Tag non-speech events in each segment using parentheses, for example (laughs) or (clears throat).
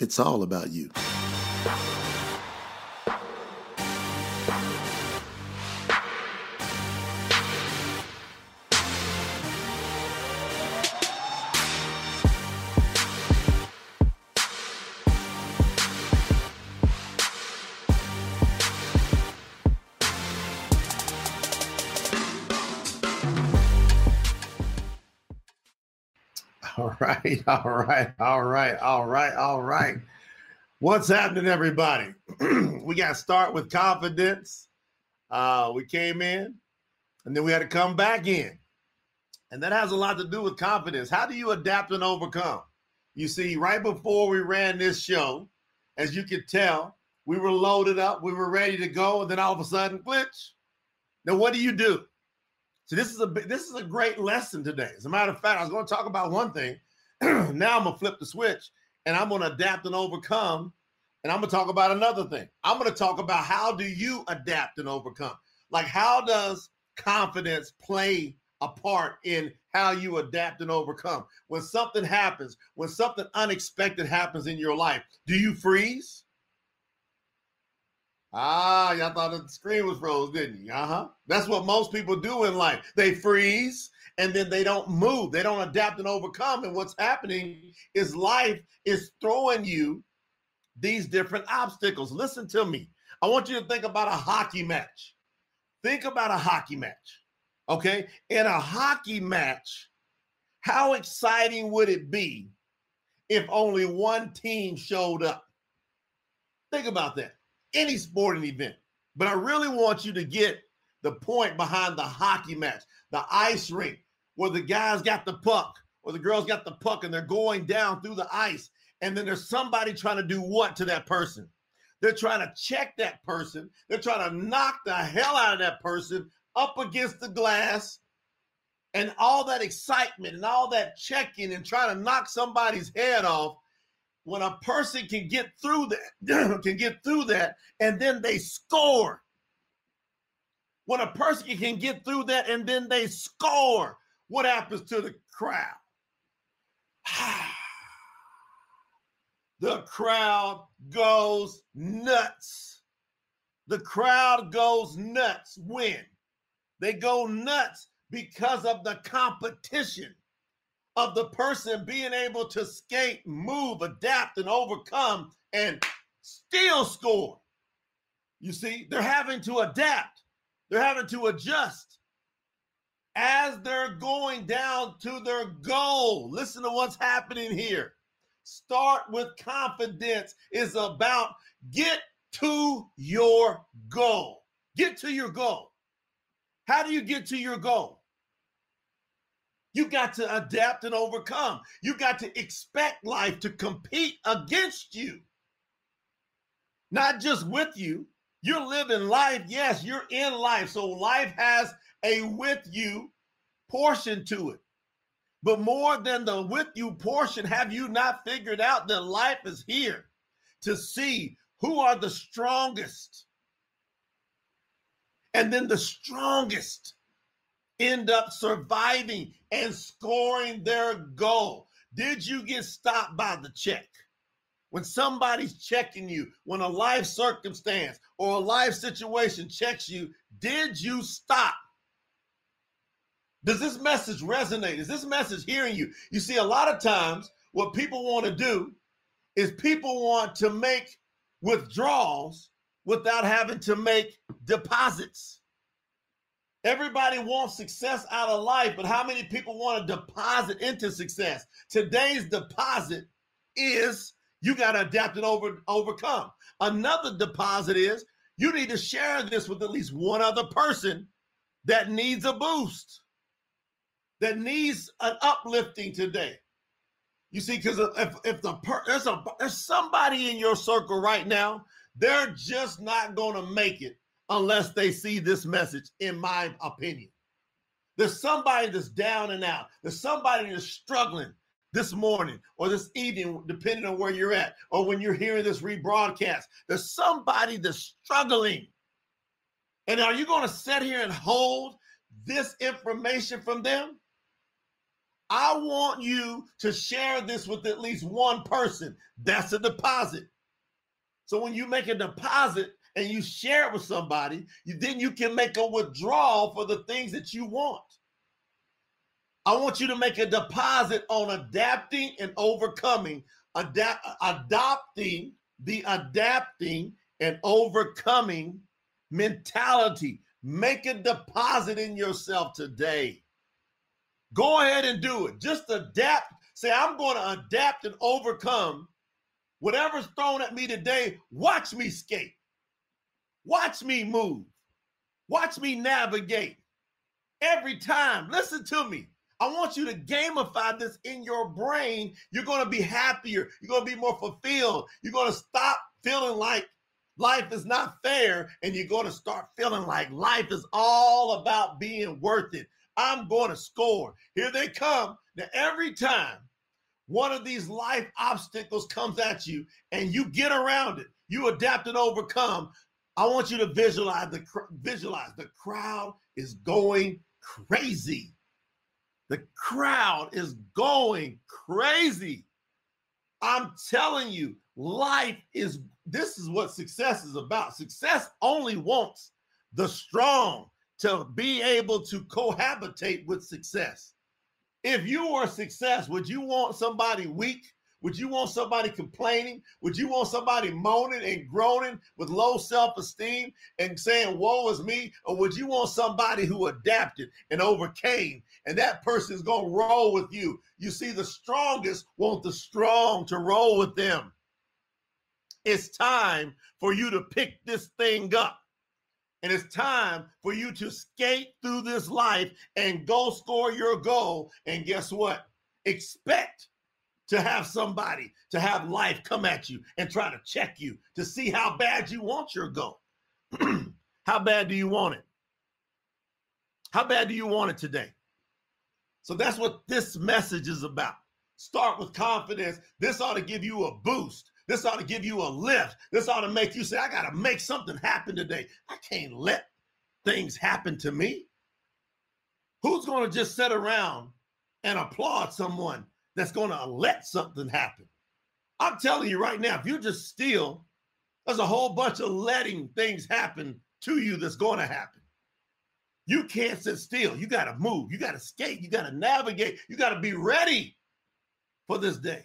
It's all about you. All right, (laughs) all right, all right, all right, all right. What's happening, everybody? (clears throat) we got to start with confidence. Uh, we came in and then we had to come back in. And that has a lot to do with confidence. How do you adapt and overcome? You see, right before we ran this show, as you could tell, we were loaded up, we were ready to go, and then all of a sudden, glitch. Now, what do you do? So this is a this is a great lesson today. As a matter of fact, I was going to talk about one thing. (clears throat) now I'm gonna flip the switch and I'm gonna adapt and overcome. And I'm gonna talk about another thing. I'm gonna talk about how do you adapt and overcome? Like how does confidence play a part in how you adapt and overcome? When something happens, when something unexpected happens in your life, do you freeze? Ah, y'all thought the screen was froze, didn't you? Uh huh. That's what most people do in life. They freeze and then they don't move. They don't adapt and overcome. And what's happening is life is throwing you these different obstacles. Listen to me. I want you to think about a hockey match. Think about a hockey match. Okay. In a hockey match, how exciting would it be if only one team showed up? Think about that any sporting event. But I really want you to get the point behind the hockey match, the ice rink, where the guys got the puck or the girls got the puck and they're going down through the ice. And then there's somebody trying to do what to that person? They're trying to check that person. They're trying to knock the hell out of that person up against the glass. And all that excitement and all that checking and trying to knock somebody's head off when a person can get through that, (clears throat) can get through that, and then they score. When a person can get through that and then they score, what happens to the crowd? (sighs) the crowd goes nuts. The crowd goes nuts when they go nuts because of the competition of the person being able to skate, move, adapt, and overcome and still score. You see, they're having to adapt, they're having to adjust as they're going down to their goal. Listen to what's happening here. Start with confidence is about get to your goal. Get to your goal. How do you get to your goal? You got to adapt and overcome. You got to expect life to compete against you, not just with you. You're living life. Yes, you're in life. So life has a with you portion to it. But more than the with you portion, have you not figured out that life is here to see who are the strongest? And then the strongest end up surviving and scoring their goal. Did you get stopped by the check? When somebody's checking you, when a life circumstance or a life situation checks you, did you stop? Does this message resonate? Is this message hearing you? You see, a lot of times, what people want to do is people want to make withdrawals without having to make deposits. Everybody wants success out of life, but how many people want to deposit into success? Today's deposit is you got to adapt and over, overcome. Another deposit is you need to share this with at least one other person that needs a boost, that needs an uplifting today. You see, because if, if the per, there's a there's somebody in your circle right now, they're just not going to make it unless they see this message, in my opinion. There's somebody that's down and out. There's somebody that's struggling this morning or this evening, depending on where you're at, or when you're hearing this rebroadcast. There's somebody that's struggling. And are you going to sit here and hold this information from them? I want you to share this with at least one person. That's a deposit. So when you make a deposit and you share it with somebody, you, then you can make a withdrawal for the things that you want. I want you to make a deposit on adapting and overcoming, adapt, adopting the adapting and overcoming mentality. Make a deposit in yourself today. Go ahead and do it. Just adapt. Say, I'm going to adapt and overcome whatever's thrown at me today. Watch me skate. Watch me move. Watch me navigate. Every time, listen to me. I want you to gamify this in your brain. You're going to be happier. You're going to be more fulfilled. You're going to stop feeling like life is not fair and you're going to start feeling like life is all about being worth it. I'm going to score. Here they come. Now, every time one of these life obstacles comes at you and you get around it, you adapt and overcome. I want you to visualize the visualize the crowd is going crazy. The crowd is going crazy. I'm telling you, life is this is what success is about. Success only wants the strong to be able to cohabitate with success. If you were success, would you want somebody weak would you want somebody complaining? Would you want somebody moaning and groaning with low self esteem and saying, Woe is me? Or would you want somebody who adapted and overcame and that person is going to roll with you? You see, the strongest want the strong to roll with them. It's time for you to pick this thing up. And it's time for you to skate through this life and go score your goal. And guess what? Expect to have somebody, to have life come at you and try to check you to see how bad you want your goal. (clears throat) how bad do you want it? How bad do you want it today? So that's what this message is about. Start with confidence. This ought to give you a boost. This ought to give you a lift. This ought to make you say, I got to make something happen today. I can't let things happen to me. Who's going to just sit around and applaud someone that's going to let something happen. I'm telling you right now, if you're just still, there's a whole bunch of letting things happen to you that's going to happen. You can't sit still. You got to move. You got to skate. You got to navigate. You got to be ready for this day.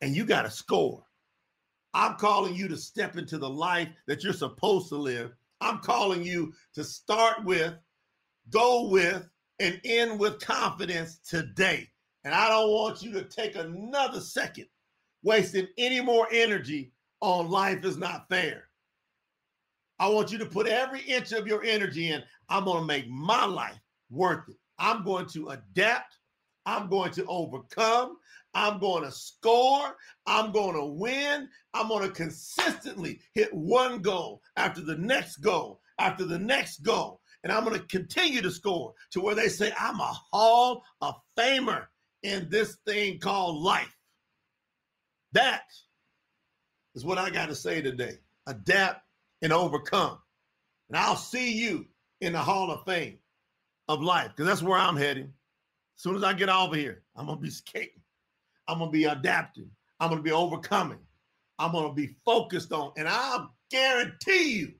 And you got to score. I'm calling you to step into the life that you're supposed to live. I'm calling you to start with, go with, and end with confidence today. And I don't want you to take another second wasting any more energy on life is not fair. I want you to put every inch of your energy in. I'm going to make my life worth it. I'm going to adapt. I'm going to overcome. I'm going to score. I'm going to win. I'm going to consistently hit one goal after the next goal after the next goal. And I'm going to continue to score to where they say, I'm a Hall of Famer in this thing called life. That is what I got to say today. Adapt and overcome. And I'll see you in the Hall of Fame of life because that's where I'm heading. As soon as I get over here, I'm going to be skating. I'm going to be adapting. I'm going to be overcoming. I'm going to be focused on, and I'll guarantee you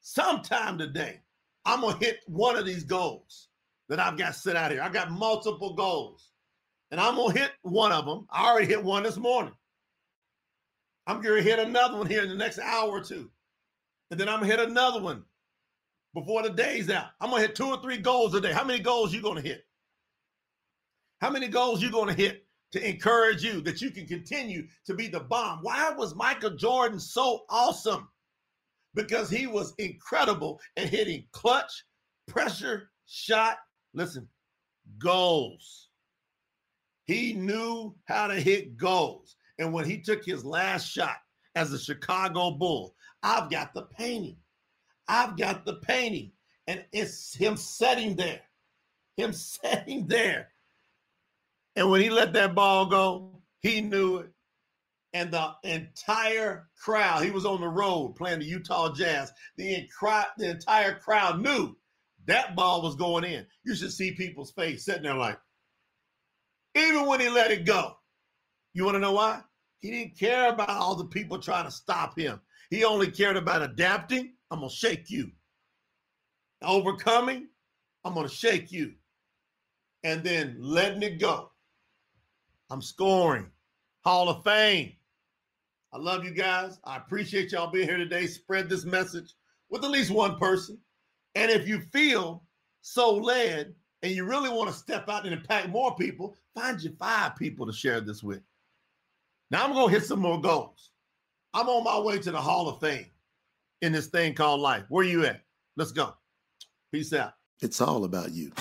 sometime today, I'm going to hit one of these goals that I've got set out here. I got multiple goals and I'm gonna hit one of them. I already hit one this morning. I'm gonna hit another one here in the next hour or two, and then I'm gonna hit another one before the day's out. I'm gonna hit two or three goals a day. How many goals you gonna hit? How many goals you gonna hit to encourage you that you can continue to be the bomb? Why was Michael Jordan so awesome? Because he was incredible at hitting clutch, pressure, shot. Listen, goals. He knew how to hit goals. And when he took his last shot as a Chicago Bull, I've got the painting. I've got the painting. And it's him sitting there, him (laughs) sitting there. And when he let that ball go, he knew it. And the entire crowd, he was on the road playing the Utah Jazz. The, the entire crowd knew that ball was going in. You should see people's face sitting there like, even when he let it go. You want to know why? He didn't care about all the people trying to stop him. He only cared about adapting. I'm going to shake you. Overcoming. I'm going to shake you. And then letting it go. I'm scoring. Hall of Fame. I love you guys. I appreciate y'all being here today. Spread this message with at least one person. And if you feel so led and you really want to step out and impact more people, find you five people to share this with. Now I'm to hit some more goals. I'm on my way to the Hall of Fame in this thing called life. Where are you at? Let's go. Peace out. It's all about you.